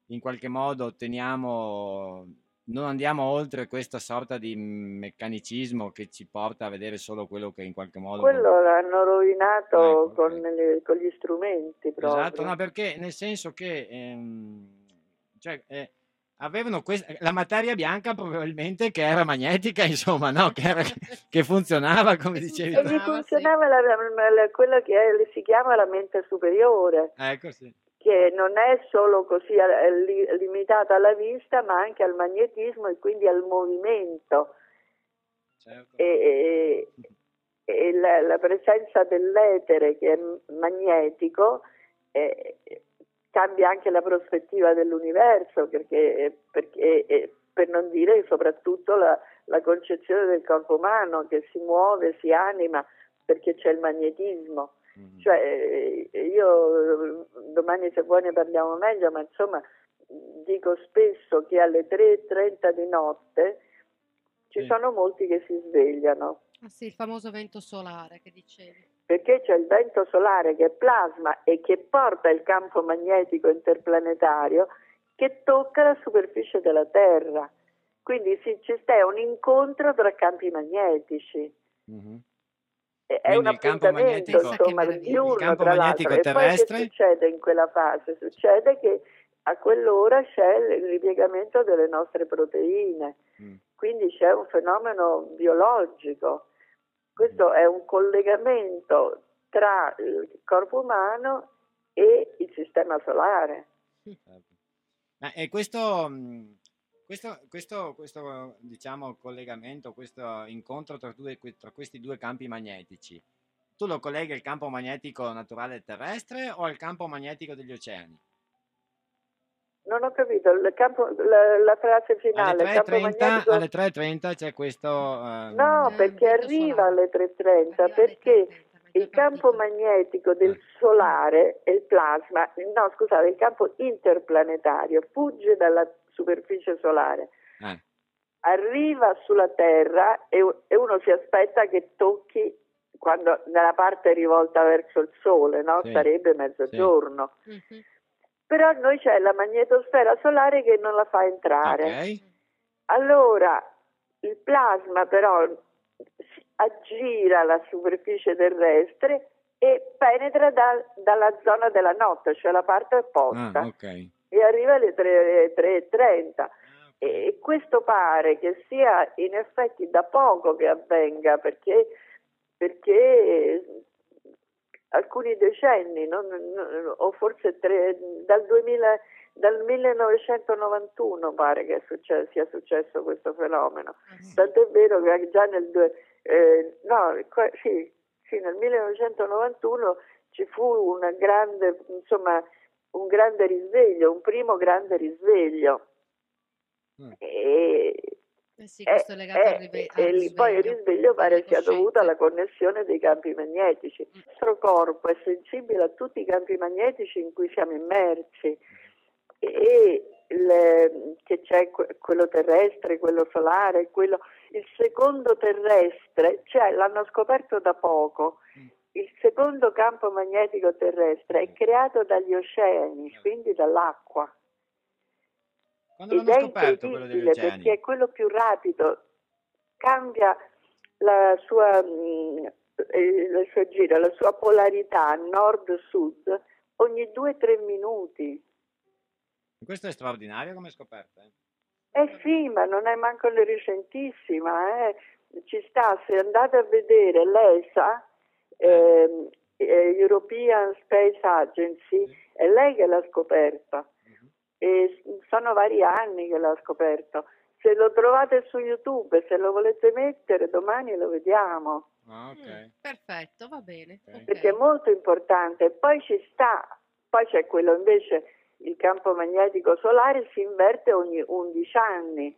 [SPEAKER 2] in qualche modo otteniamo, non andiamo oltre questa sorta di meccanicismo che ci porta a vedere solo quello che in qualche modo...
[SPEAKER 3] Quello l'hanno rovinato ecco, con, okay. le, con, gli strumenti proprio.
[SPEAKER 2] Esatto, no, perché nel senso che... Ehm, cioè, eh, avevano questa, la materia bianca probabilmente che era magnetica, insomma, no? che, era, che funzionava come dicevi.
[SPEAKER 3] E gli funzionava sì. la, la, quella che è, si chiama la mente superiore.
[SPEAKER 2] Ecco, sì.
[SPEAKER 3] Che non è solo così è limitata alla vista, ma anche al magnetismo e quindi al movimento. Certo. E, e, e la, la, presenza dell'etere che è magnetico è, cambia anche la prospettiva dell'universo, perché, perché per non dire soprattutto la, la, concezione del corpo umano che si muove, si anima, perché c'è il magnetismo. Mm-hmm. Cioè, io domani se vuoi ne parliamo meglio, ma insomma dico spesso che alle 3.30 di notte ci sì. sono molti che si svegliano.
[SPEAKER 1] Ah sì, il famoso vento solare che dicevi
[SPEAKER 3] perché c'è il vento solare che è plasma e che porta il campo magnetico interplanetario che tocca la superficie della Terra. Quindi sì, c'è un incontro tra campi magnetici. Mm-hmm. È un appuntamento insomma, diurno tra l'altro. Terrestre... E poi che succede in quella fase? Succede che a quell'ora c'è il ripiegamento delle nostre proteine, mm. quindi c'è un fenomeno biologico questo è un collegamento tra il corpo umano e il sistema solare.
[SPEAKER 2] Ma e questo, questo, questo, questo diciamo, collegamento, questo incontro tra, due, tra questi due campi magnetici, tu lo colleghi al campo magnetico naturale terrestre o al campo magnetico degli oceani?
[SPEAKER 3] Non ho capito, campo, la, la, frase finale.
[SPEAKER 2] Alle 3.30, magnetico... alle 3.30 c'è questo... Uh...
[SPEAKER 3] No, perché arriva alle 3.30, perché il campo magnetico del eh. solare e il plasma, no scusate, il campo interplanetario fugge dalla superficie solare, eh. arriva sulla Terra e, e, uno si aspetta che tocchi quando nella parte rivolta verso il Sole, no? sì. sarebbe mezzogiorno. Sì. Mm-hmm però noi c'è la magnetosfera solare che non la fa entrare. Okay. Allora il plasma però aggira la superficie terrestre e penetra da, dalla zona della notte, cioè la parte opposta, ah, okay. E arriva alle 3.30. Ah, e questo pare che sia in effetti da poco che avvenga perché, perché alcuni decenni, non, non, o forse tre, dal, 2000, dal 1991 pare che successo, sia successo questo fenomeno. Mm. Tant'è vero che già nel, eh, no, sì, sì, nel 1991 ci fu una grande, insomma, un grande risveglio, un primo grande risveglio. Mm. E,
[SPEAKER 1] eh sì, questo è legato eh, al, rive-
[SPEAKER 3] risveglio. Poi il risveglio pare sia dovuto alla connessione dei campi magnetici. Il nostro corpo è sensibile a tutti i campi magnetici in cui siamo immersi e le, che c'è quello terrestre, quello solare, quello, il secondo terrestre, cioè l'hanno scoperto da poco. Il secondo campo magnetico terrestre è creato dagli oceani, quindi dall'acqua.
[SPEAKER 2] Quando Ed l'hanno scoperto quello degli oceani?
[SPEAKER 3] Perché è quello più rapido, cambia la sua, mm, la sua gira, la sua polarità nord-sud ogni due o tre minuti.
[SPEAKER 2] Questo è straordinario come scoperta.
[SPEAKER 3] Eh? eh sì, ma non è manco recentissima, eh. ci sta, se andate a vedere l'ESA, eh, European Space Agency, è lei che l'ha scoperto
[SPEAKER 2] Mhm.
[SPEAKER 3] e sono vari anni che l'ha scoperto. Se lo trovate su YouTube, se lo volete mettere, domani lo vediamo,
[SPEAKER 2] Ah,
[SPEAKER 1] Mm,
[SPEAKER 2] ok.
[SPEAKER 1] perfetto, va bene.
[SPEAKER 2] Ok.
[SPEAKER 1] ok.
[SPEAKER 3] perché è molto importante. Poi ci sta, poi c'è quello invece, il campo magnetico solare si inverte ogni 11 anni.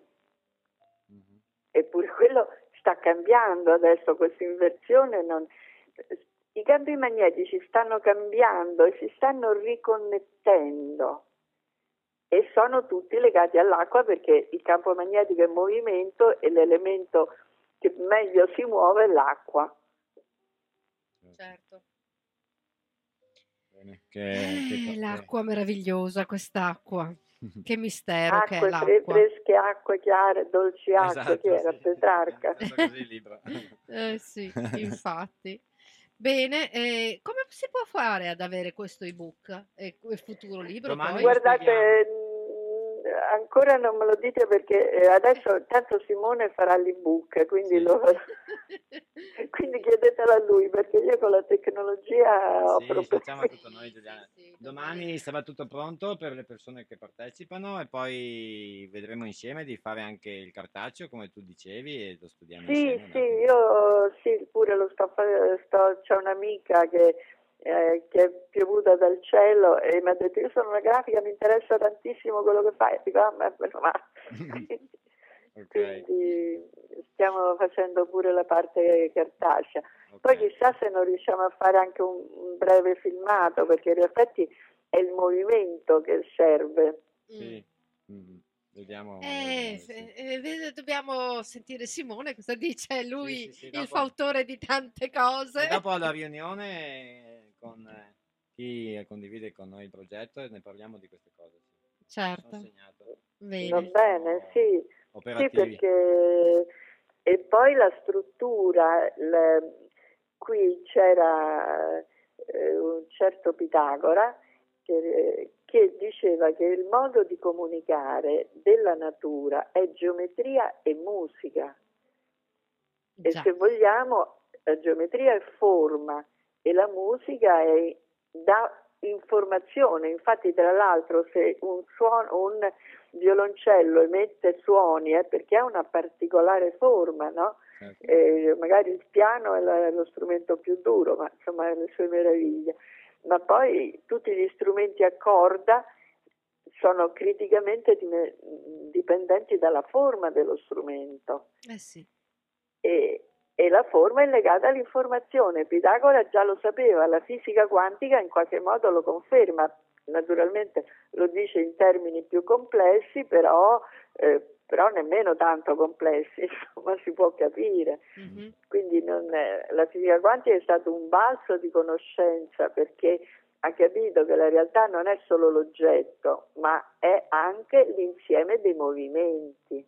[SPEAKER 2] Mhm.
[SPEAKER 3] eppure quello sta cambiando adesso questa inversione non- i campi magnetici stanno cambiando e si stanno riconnettendo e sono tutti legati all'acqua perché il campo magnetico è movimento e l'elemento che meglio si muove è l'acqua
[SPEAKER 1] Certo.
[SPEAKER 2] Bene, che- che
[SPEAKER 1] Eh, l'acqua meravigliosa, quest'acqua. Che mistero che è
[SPEAKER 3] acque
[SPEAKER 1] l'acqua.
[SPEAKER 3] fresche acque chiare dolci acque
[SPEAKER 2] Esatto,
[SPEAKER 3] che era
[SPEAKER 2] sì,
[SPEAKER 3] Petrarca
[SPEAKER 2] libro.
[SPEAKER 1] Eh sì, infatti. Bene, eh, come si può fare ad avere questo ebook e il futuro libro
[SPEAKER 3] Guardate, ancora non me lo dite perché eh, adesso tanto Simone farà l'ebook, quindi,
[SPEAKER 2] Sì.
[SPEAKER 3] lo- quindi chiedetelo a lui perché io con la tecnologia ho
[SPEAKER 2] Sì,
[SPEAKER 3] problemi.
[SPEAKER 2] facciamo tutto noi, Giuliana.
[SPEAKER 1] Sì,
[SPEAKER 2] Domani sarà tutto pronto per le persone che partecipano e poi vedremo insieme di fare anche il cartaceo, come tu dicevi, e lo studiamo
[SPEAKER 3] Sì,
[SPEAKER 2] insieme.
[SPEAKER 3] sì,
[SPEAKER 2] dopo.
[SPEAKER 3] io sì, pure lo sto, sto c'è un'amica che, eh, che è piovuta dal cielo e mi ha detto io sono una grafica, mi interessa tantissimo quello che fai. Dico, ah, ma, ma-
[SPEAKER 2] Ok,
[SPEAKER 3] Quindi stiamo facendo pure la parte cartacea.
[SPEAKER 2] ok.
[SPEAKER 3] Poi chissà se non riusciamo a fare anche un, un breve filmato, perché in effetti è il movimento che serve.
[SPEAKER 1] Mm.
[SPEAKER 2] Sì. Mhm. Vediamo.
[SPEAKER 1] Eh,
[SPEAKER 2] sì.
[SPEAKER 1] eh, eh, dobbiamo sentire Simone cosa dice lui,
[SPEAKER 2] sì, sì,
[SPEAKER 1] il
[SPEAKER 2] dopo-
[SPEAKER 1] fautore di tante cose.
[SPEAKER 2] E dopo alla riunione con eh, chi condivide con noi il progetto e ne parliamo di queste cose. Sì.
[SPEAKER 1] Certo, bene.
[SPEAKER 3] Va bene, sì. Sì, perché e poi la struttura, il- qui c'era eh, un certo Pitagora che, che diceva che il modo di comunicare della natura è geometria e musica. E
[SPEAKER 1] Già.
[SPEAKER 3] se vogliamo, la geometria è forma e la musica è da informazione. Infatti, tra l'altro, se un, suono, un violoncello emette suoni è perché ha una particolare forma, no?
[SPEAKER 2] Certo.
[SPEAKER 3] Eh, magari il piano è la- lo strumento più duro, ma insomma ha le sue meraviglie. Ma poi tutti gli strumenti a corda sono criticamente dipendenti dalla forma dello strumento
[SPEAKER 1] Eh sì.
[SPEAKER 3] e, e la forma è legata all'informazione. Pitagora già lo sapeva, la fisica quantica in qualche modo lo conferma, naturalmente lo dice in termini più complessi, però, eh, però nemmeno tanto complessi, insomma si può capire.
[SPEAKER 1] Mhm.
[SPEAKER 3] Quindi non è- la fisica quantica è stato un balzo di conoscenza perché ha capito che la realtà non è solo l'oggetto, ma è anche l'insieme dei movimenti.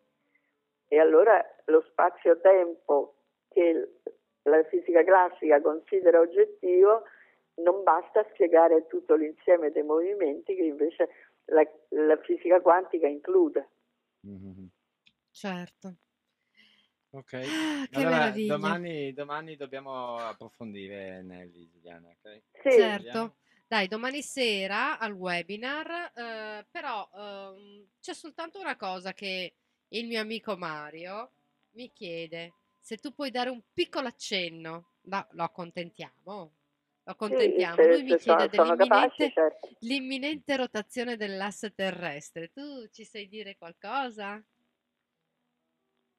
[SPEAKER 3] E allora lo spazio-tempo che la fisica classica considera oggettivo non basta spiegare tutto l'insieme dei movimenti che invece la, la fisica quantica include.
[SPEAKER 2] Mhm.
[SPEAKER 1] Certo.
[SPEAKER 2] Ok.
[SPEAKER 1] Ah, che
[SPEAKER 2] Allora,
[SPEAKER 1] meraviglia.
[SPEAKER 2] domani, domani dobbiamo approfondire Nelly, Giuliana, ok?
[SPEAKER 3] Sì,
[SPEAKER 1] Certo. Dai, domani sera al webinar, eh, però ehm, c'è soltanto una cosa che il mio amico Mario mi chiede, se tu puoi dare un piccolo accenno, no, lo accontentiamo, lo
[SPEAKER 3] sì,
[SPEAKER 1] accontentiamo.
[SPEAKER 3] se-
[SPEAKER 1] Lui mi chiede dell'imminente,
[SPEAKER 3] certo.
[SPEAKER 1] l'imminente rotazione dell'asse terrestre. Tu ci sai dire qualcosa?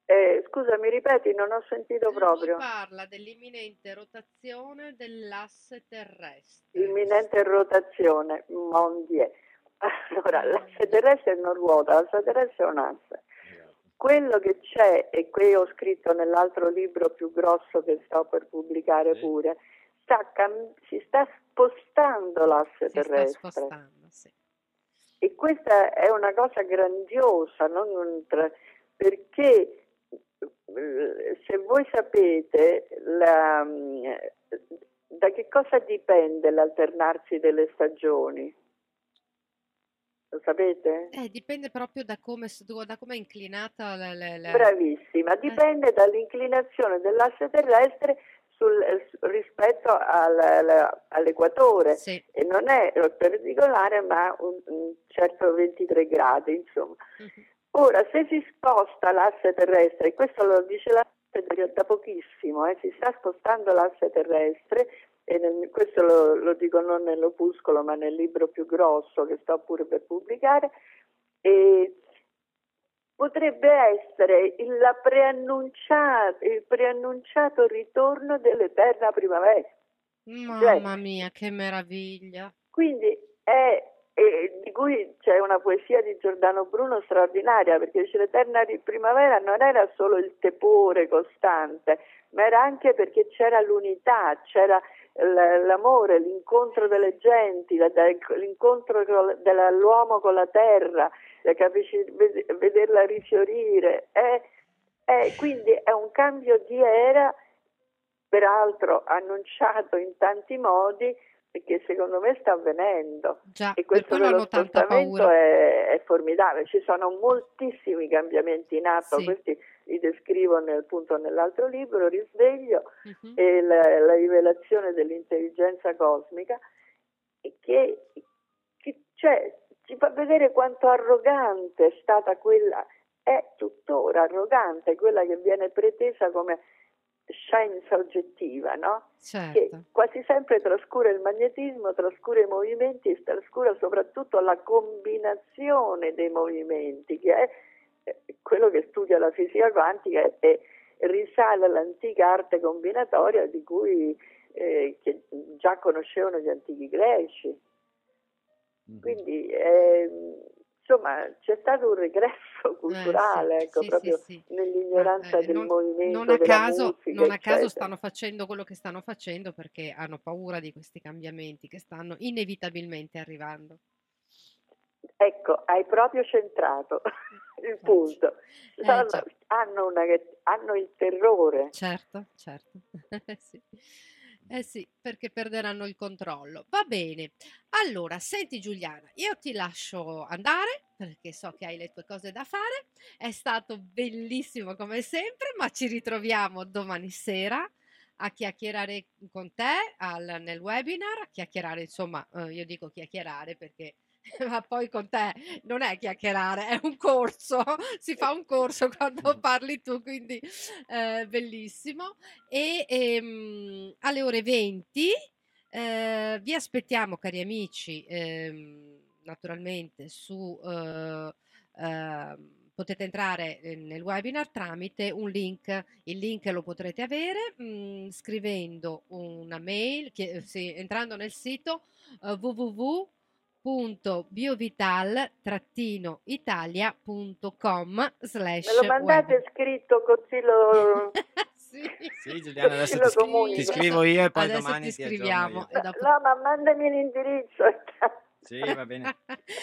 [SPEAKER 3] Eh, scusa, mi ripeti, non ho sentito
[SPEAKER 1] Lui
[SPEAKER 3] proprio.
[SPEAKER 1] parla dell'imminente rotazione dell'asse terrestre.
[SPEAKER 3] Imminente rotazione, mondie. Allora, l'asse terrestre non ruota, l'asse terrestre è un asse. Quello che c'è, e qui ho scritto nell'altro libro più grosso che sto per pubblicare
[SPEAKER 2] Sì.
[SPEAKER 3] pure, sta cam- si sta spostando l'asse
[SPEAKER 1] Si
[SPEAKER 3] terrestre.
[SPEAKER 1] spostando, sì.
[SPEAKER 3] E questa è una cosa grandiosa, non un tra- perché eh, se voi sapete la- da che cosa dipende l'alternarsi delle stagioni? Lo sapete?
[SPEAKER 1] Eh, dipende proprio da come, da come è inclinata la, la- la-
[SPEAKER 3] Bravissima, dipende dall'inclinazione dell'asse terrestre sul, rispetto al, al, all'equatore
[SPEAKER 1] Sì.
[SPEAKER 3] e non è perpendicolare ma un, un certo 23 gradi insomma.
[SPEAKER 1] Mhm.
[SPEAKER 3] Ora se si sposta l'asse terrestre, e questo lo dice la da pochissimo, eh, si sta spostando l'asse terrestre nel- questo lo, lo dico non nell'opuscolo ma nel libro più grosso che sto pure per pubblicare e potrebbe essere il, preannunciato, il preannunciato ritorno dell'eterna primavera.
[SPEAKER 1] Mamma mia, che meraviglia.
[SPEAKER 3] Quindi è, e di cui c'è una poesia di Giordano Bruno straordinaria, perché dice l'eterna ri- primavera non era solo il tepore costante, ma era anche perché c'era l'unità, c'era l'amore, l'incontro delle genti, l'incontro dell'uomo con la terra, vederla rifiorire. È, è- quindi è un cambio di era, peraltro annunciato in tanti modi, che secondo me sta avvenendo.
[SPEAKER 1] Già,
[SPEAKER 3] E questo dello spostamento è, è formidabile, ci sono moltissimi cambiamenti in atto,
[SPEAKER 1] Sì.
[SPEAKER 3] questi li descrivo nel, appunto nell'altro libro, Risveglio
[SPEAKER 1] Mhm.
[SPEAKER 3] e la, la rivelazione dell'intelligenza cosmica, e che, che cioè, ci fa vedere quanto arrogante è stata quella, è tuttora arrogante, quella che viene pretesa come scienza oggettiva, no? che
[SPEAKER 1] Certo.
[SPEAKER 3] quasi sempre trascura il magnetismo, trascura i movimenti e trascura soprattutto la combinazione dei movimenti, che è quello che studia la fisica quantica e risale all'antica arte combinatoria di cui eh, che già conoscevano gli antichi greci.
[SPEAKER 2] Mhm.
[SPEAKER 3] Quindi ehm, insomma c'è stato un regresso culturale,
[SPEAKER 1] Eh, sì,
[SPEAKER 3] ecco,
[SPEAKER 1] sì,
[SPEAKER 3] proprio
[SPEAKER 1] sì,
[SPEAKER 3] nell'ignoranza
[SPEAKER 1] eh,
[SPEAKER 3] del
[SPEAKER 1] non,
[SPEAKER 3] movimento,
[SPEAKER 1] non a caso,
[SPEAKER 3] musica,
[SPEAKER 1] non a caso stanno facendo quello che stanno facendo perché hanno paura di questi cambiamenti che stanno inevitabilmente arrivando.
[SPEAKER 3] Ecco, hai proprio centrato il
[SPEAKER 1] Eh,
[SPEAKER 3] punto.
[SPEAKER 1] eh, già.
[SPEAKER 3] hanno, una- hanno il terrore.
[SPEAKER 1] Certo, certo. Eh sì. Eh sì, perché perderanno il controllo. Va bene. Allora, senti Giuliana, io ti lascio andare perché so che hai le tue cose da fare. È stato bellissimo come sempre, ma ci ritroviamo domani sera a chiacchierare con te al- nel webinar, a chiacchierare, insomma, eh, io dico chiacchierare perché ma poi con te non è chiacchierare, è un corso, si fa un corso quando parli tu, quindi eh, bellissimo. E ehm, alle ore 20 eh, vi aspettiamo, cari amici, ehm, naturalmente su... eh, ehm, potete entrare eh, nel webinar tramite un link. Il link lo potrete avere mm, scrivendo una mail, che- sì, entrando nel sito eh, www.biovital-italia.com slash
[SPEAKER 3] Me lo mandate scritto così lo...
[SPEAKER 1] sì.
[SPEAKER 2] Sì, Giuliana, adesso ti, scri-
[SPEAKER 3] comunico.
[SPEAKER 2] ti scrivo io e poi
[SPEAKER 1] Adesso
[SPEAKER 2] domani
[SPEAKER 1] ti
[SPEAKER 2] ti
[SPEAKER 1] scriviamo e dopo
[SPEAKER 3] No, ma mandami l'indirizzo.
[SPEAKER 2] Sì, va bene,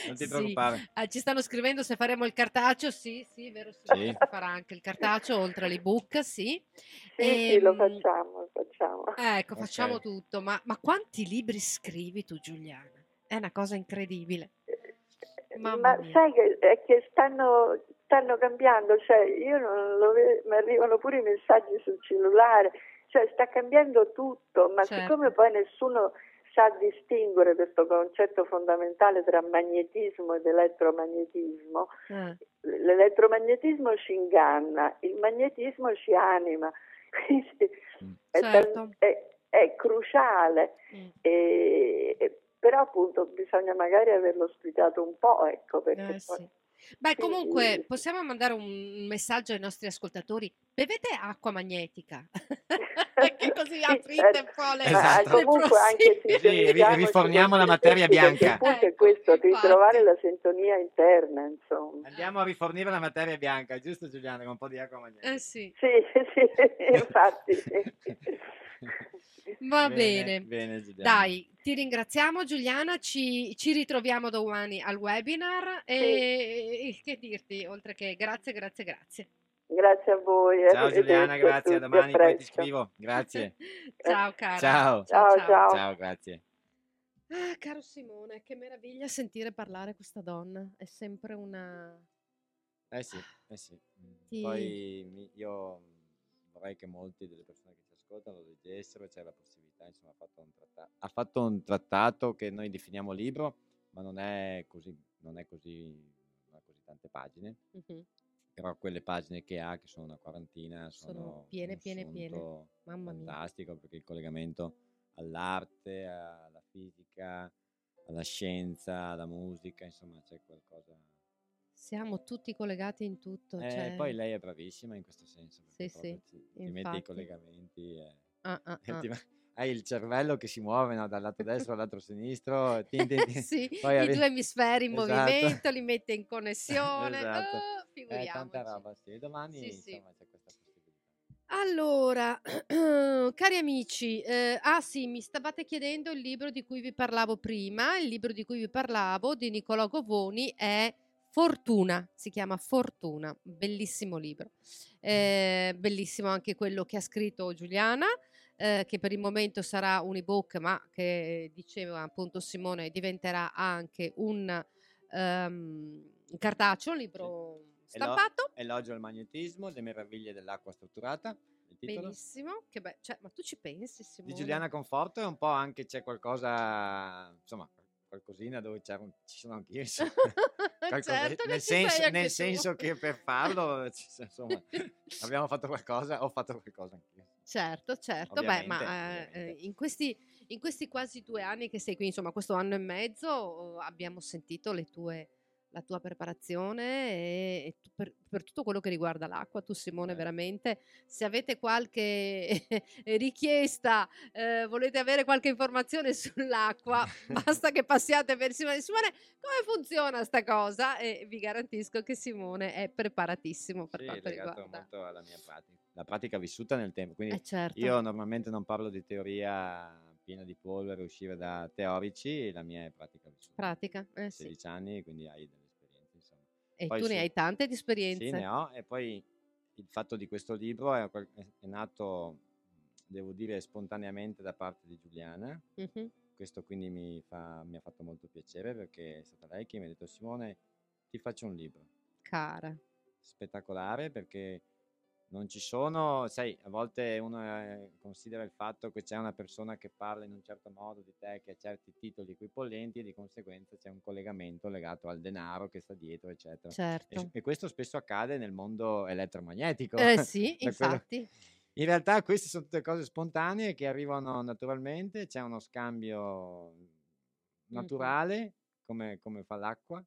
[SPEAKER 2] non ti
[SPEAKER 1] Sì.
[SPEAKER 2] preoccupare.
[SPEAKER 1] Ah, ci stanno scrivendo se faremo il cartaceo, sì, sì, vero, sì,
[SPEAKER 2] Sì.
[SPEAKER 1] si farà anche il cartaceo oltre all'ebook, sì.
[SPEAKER 3] Sì, sì, lo
[SPEAKER 1] Ehm,
[SPEAKER 3] facciamo, lo facciamo.
[SPEAKER 1] Ecco,
[SPEAKER 2] Ok.
[SPEAKER 1] facciamo tutto, ma, ma quanti libri scrivi tu, Giuliana? È una cosa incredibile. Mamma
[SPEAKER 3] Ma
[SPEAKER 1] mia.
[SPEAKER 3] sai che, è che stanno, stanno cambiando, cioè io non lo vedo, mi arrivano pure i messaggi sul cellulare, cioè sta cambiando tutto, ma
[SPEAKER 1] Certo.
[SPEAKER 3] siccome poi nessuno sa distinguere questo concetto fondamentale tra magnetismo ed elettromagnetismo,
[SPEAKER 1] Eh,
[SPEAKER 3] l'elettromagnetismo ci inganna, il magnetismo ci anima, quindi è,
[SPEAKER 1] Certo.
[SPEAKER 3] è- è cruciale.
[SPEAKER 1] mm,
[SPEAKER 3] e- però appunto bisogna magari averlo spiegato un po', ecco, perché
[SPEAKER 1] eh,
[SPEAKER 3] poi-
[SPEAKER 1] sì. Beh, comunque possiamo mandare un messaggio ai nostri ascoltatori. Bevete acqua magnetica, che così
[SPEAKER 3] Sì,
[SPEAKER 1] aprite
[SPEAKER 3] eh,
[SPEAKER 1] un po' le,
[SPEAKER 3] ma
[SPEAKER 2] Esatto.
[SPEAKER 1] le
[SPEAKER 3] comunque anche
[SPEAKER 1] prossime.
[SPEAKER 2] Sì, riforniamo la materia
[SPEAKER 3] se perché
[SPEAKER 2] bianca.
[SPEAKER 3] Il punto è
[SPEAKER 1] Ecco,
[SPEAKER 3] questo, di
[SPEAKER 1] infatti.
[SPEAKER 3] trovare la sintonia interna, insomma.
[SPEAKER 2] Andiamo a rifornire la materia bianca, giusto Giuliana, con un po' di acqua magnetica.
[SPEAKER 1] Eh sì,
[SPEAKER 3] Sì, sì, infatti. sì.
[SPEAKER 1] va bene.
[SPEAKER 2] Bene, Giuliana.
[SPEAKER 1] Dai, ti ringraziamo Giuliana, ci, ci ritroviamo domani al webinar e, e che dirti, oltre che grazie, grazie, grazie.
[SPEAKER 3] Grazie a voi.
[SPEAKER 2] Ciao
[SPEAKER 3] arrivederci
[SPEAKER 2] Giuliana, grazie, a domani
[SPEAKER 3] a
[SPEAKER 2] poi ti scrivo. Grazie.
[SPEAKER 1] ciao cara.
[SPEAKER 2] Ciao.
[SPEAKER 3] Ciao, ciao.
[SPEAKER 2] Ciao, grazie.
[SPEAKER 1] Ah, caro Simone, che meraviglia sentire parlare questa donna, è sempre una...
[SPEAKER 2] Eh sì, eh sì. Mm,
[SPEAKER 1] Ti-
[SPEAKER 2] Poi io vorrei vorrei che molti delle persone che ci ascoltano lo leggessero, c'è la possibilità, insomma, ha fatto un trattato, ha fatto un trattato che noi definiamo libro, ma non è così, non è così, non ha così tante pagine.
[SPEAKER 1] Mhm.
[SPEAKER 2] Però quelle pagine che ha, che sono una quarantina, sono,
[SPEAKER 1] Sono piene, piene, piene. Mamma mia.
[SPEAKER 2] fantastico perché il collegamento all'arte, alla fisica, alla scienza, alla musica, insomma c'è qualcosa.
[SPEAKER 1] Siamo tutti collegati in tutto.
[SPEAKER 2] Eh,
[SPEAKER 1] cioè-
[SPEAKER 2] poi lei è bravissima in questo senso,
[SPEAKER 1] Sì, sì,
[SPEAKER 2] ci- ti mette i collegamenti e,
[SPEAKER 1] Ah, ah, ah.
[SPEAKER 2] ti- hai il cervello che si muove no, dal lato destro al lato sinistro, tin, tin.
[SPEAKER 1] sì,
[SPEAKER 2] poi
[SPEAKER 1] i
[SPEAKER 2] arri-
[SPEAKER 1] due emisferi in
[SPEAKER 2] Esatto.
[SPEAKER 1] movimento, li mette in connessione.
[SPEAKER 2] Esatto.
[SPEAKER 1] ah,
[SPEAKER 2] Eh, tanta roba, sì. Domani
[SPEAKER 1] Sì, sì.
[SPEAKER 2] insomma c'è questa possibilità.
[SPEAKER 1] Allora, cari amici, eh, ah sì, mi stavate chiedendo il libro di cui vi parlavo prima. Il libro di cui vi parlavo di Niccolò Govoni è Fortuna, si chiama Fortuna, bellissimo libro. Eh, bellissimo anche quello che ha scritto Giuliana, eh, che per il momento sarà un ebook, ma che diceva appunto Simone diventerà anche un ehm, cartaceo, un libro stampato.
[SPEAKER 2] Elogio al magnetismo, le meraviglie dell'acqua strutturata.
[SPEAKER 1] Benissimo, che be- cioè, ma tu ci pensi, Simone?
[SPEAKER 2] Di Giuliana Conforto e un po' anche c'è qualcosa, insomma, qualcosina dove un- ci sono anch'io,
[SPEAKER 1] certo
[SPEAKER 2] nel, senso,
[SPEAKER 1] anche
[SPEAKER 2] nel senso che per farlo, insomma, abbiamo fatto qualcosa, ho fatto qualcosa anch'io.
[SPEAKER 1] Certo, certo, beh, ma
[SPEAKER 2] Ovviamente,
[SPEAKER 1] eh,
[SPEAKER 2] ovviamente.
[SPEAKER 1] eh, in, questi, in questi quasi due anni che sei qui, insomma, questo anno e mezzo, oh, abbiamo sentito le tue, la tua preparazione e, e tu- per, per tutto quello che riguarda l'acqua. Tu, Simone,
[SPEAKER 2] Eh.
[SPEAKER 1] veramente, se avete qualche richiesta, eh, volete avere qualche informazione sull'acqua, basta che passiate per Simone. Simone, come funziona sta cosa? E vi garantisco che Simone è preparatissimo per
[SPEAKER 2] Sì,
[SPEAKER 1] quanto riguarda.
[SPEAKER 2] molto alla mia pratica, la pratica vissuta nel tempo. Quindi
[SPEAKER 1] Eh, certo.
[SPEAKER 2] io normalmente non parlo di teoria piena di polvere, uscire da teorici, la mia è pratica vissuta.
[SPEAKER 1] Pratica, eh sì.
[SPEAKER 2] 16 anni, quindi hai delle.
[SPEAKER 1] E
[SPEAKER 2] Poi
[SPEAKER 1] tu ne
[SPEAKER 2] sì.
[SPEAKER 1] hai tante di esperienze.
[SPEAKER 2] Sì, ne ho. E poi il fatto di questo libro è, è- nato, devo dire, spontaneamente da parte di Giuliana.
[SPEAKER 1] Mhm.
[SPEAKER 2] Questo quindi mi, fa- mi ha fatto molto piacere perché è stata lei che mi ha detto Simone, ti faccio un libro
[SPEAKER 1] Cara.
[SPEAKER 2] spettacolare perché non ci sono, sai, a volte uno eh, considera il fatto che c'è una persona che parla in un certo modo di te, che ha certi titoli equipollenti e di conseguenza c'è un collegamento legato al denaro che sta dietro, eccetera. E,
[SPEAKER 1] Certo.
[SPEAKER 2] e questo spesso accade nel mondo elettromagnetico.
[SPEAKER 1] Eh sì,
[SPEAKER 2] quello-
[SPEAKER 1] infatti.
[SPEAKER 2] In realtà queste sono tutte cose spontanee che arrivano naturalmente, c'è uno scambio naturale, come, come fa l'acqua,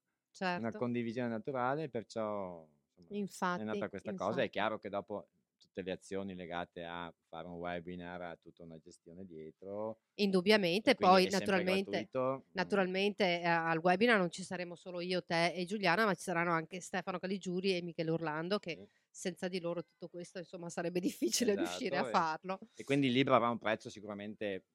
[SPEAKER 2] una
[SPEAKER 1] Certo.
[SPEAKER 2] condivisione naturale, perciò insomma, è
[SPEAKER 1] Infatti,
[SPEAKER 2] nata questa cosa. È
[SPEAKER 1] infatti.
[SPEAKER 2] chiaro che dopo tutte le azioni legate a fare un webinar ha tutta una gestione dietro.
[SPEAKER 1] Indubbiamente, poi
[SPEAKER 2] è
[SPEAKER 1] naturalmente,
[SPEAKER 2] mm,
[SPEAKER 1] naturalmente eh, al webinar non ci saremo solo io, te e Giuliana, ma ci saranno anche Stefano Caligiuri e Michele Orlando, che
[SPEAKER 2] sì.
[SPEAKER 1] senza di loro tutto questo insomma sarebbe difficile riuscire a
[SPEAKER 2] Esatto, e-
[SPEAKER 1] farlo.
[SPEAKER 2] E quindi il libro avrà un prezzo sicuramente,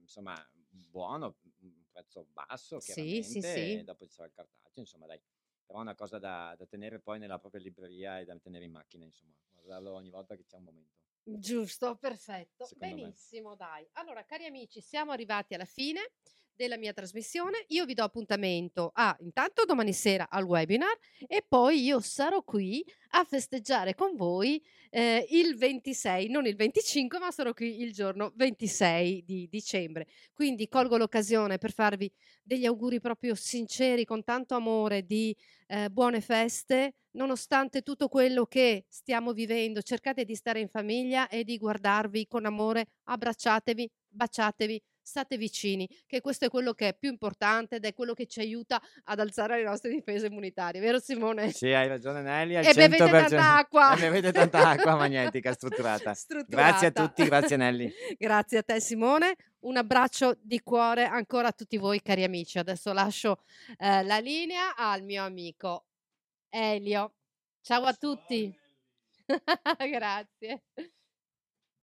[SPEAKER 2] insomma, buono, un prezzo basso,
[SPEAKER 1] Sì, sì, sì.
[SPEAKER 2] dopo ci sarà il cartaceo, insomma, dai. Però è una cosa da, da tenere poi nella propria libreria e da tenere in macchina, insomma, guardarlo ogni volta che c'è un momento.
[SPEAKER 1] Giusto, perfetto.
[SPEAKER 2] Secondo me.
[SPEAKER 1] Benissimo, dai. Allora, cari amici, siamo arrivati alla fine della mia trasmissione. Io vi do appuntamento a intanto domani sera al webinar e poi io sarò qui a festeggiare con voi eh, il 26, non il 25, ma sarò qui il giorno 26 di dicembre. Quindi colgo l'occasione per farvi degli auguri proprio sinceri, con tanto amore, di eh, buone feste, nonostante tutto quello che stiamo vivendo. Cercate di stare in famiglia e di guardarvi con amore, abbracciatevi, baciatevi. State vicini, che questo è quello che è più importante ed è quello che ci aiuta ad alzare le nostre difese immunitarie, vero Simone?
[SPEAKER 2] Sì, hai ragione Nelly, al
[SPEAKER 1] E bevete
[SPEAKER 2] 100%.
[SPEAKER 1] tanta acqua.
[SPEAKER 2] E bevete tanta acqua magnetica strutturata.
[SPEAKER 1] Strutturata.
[SPEAKER 2] Grazie a tutti, grazie Nelly.
[SPEAKER 1] Grazie a te Simone, un abbraccio di cuore ancora a tutti voi cari amici. Adesso lascio eh, la linea al mio amico Elio. Ciao a tutti. Grazie.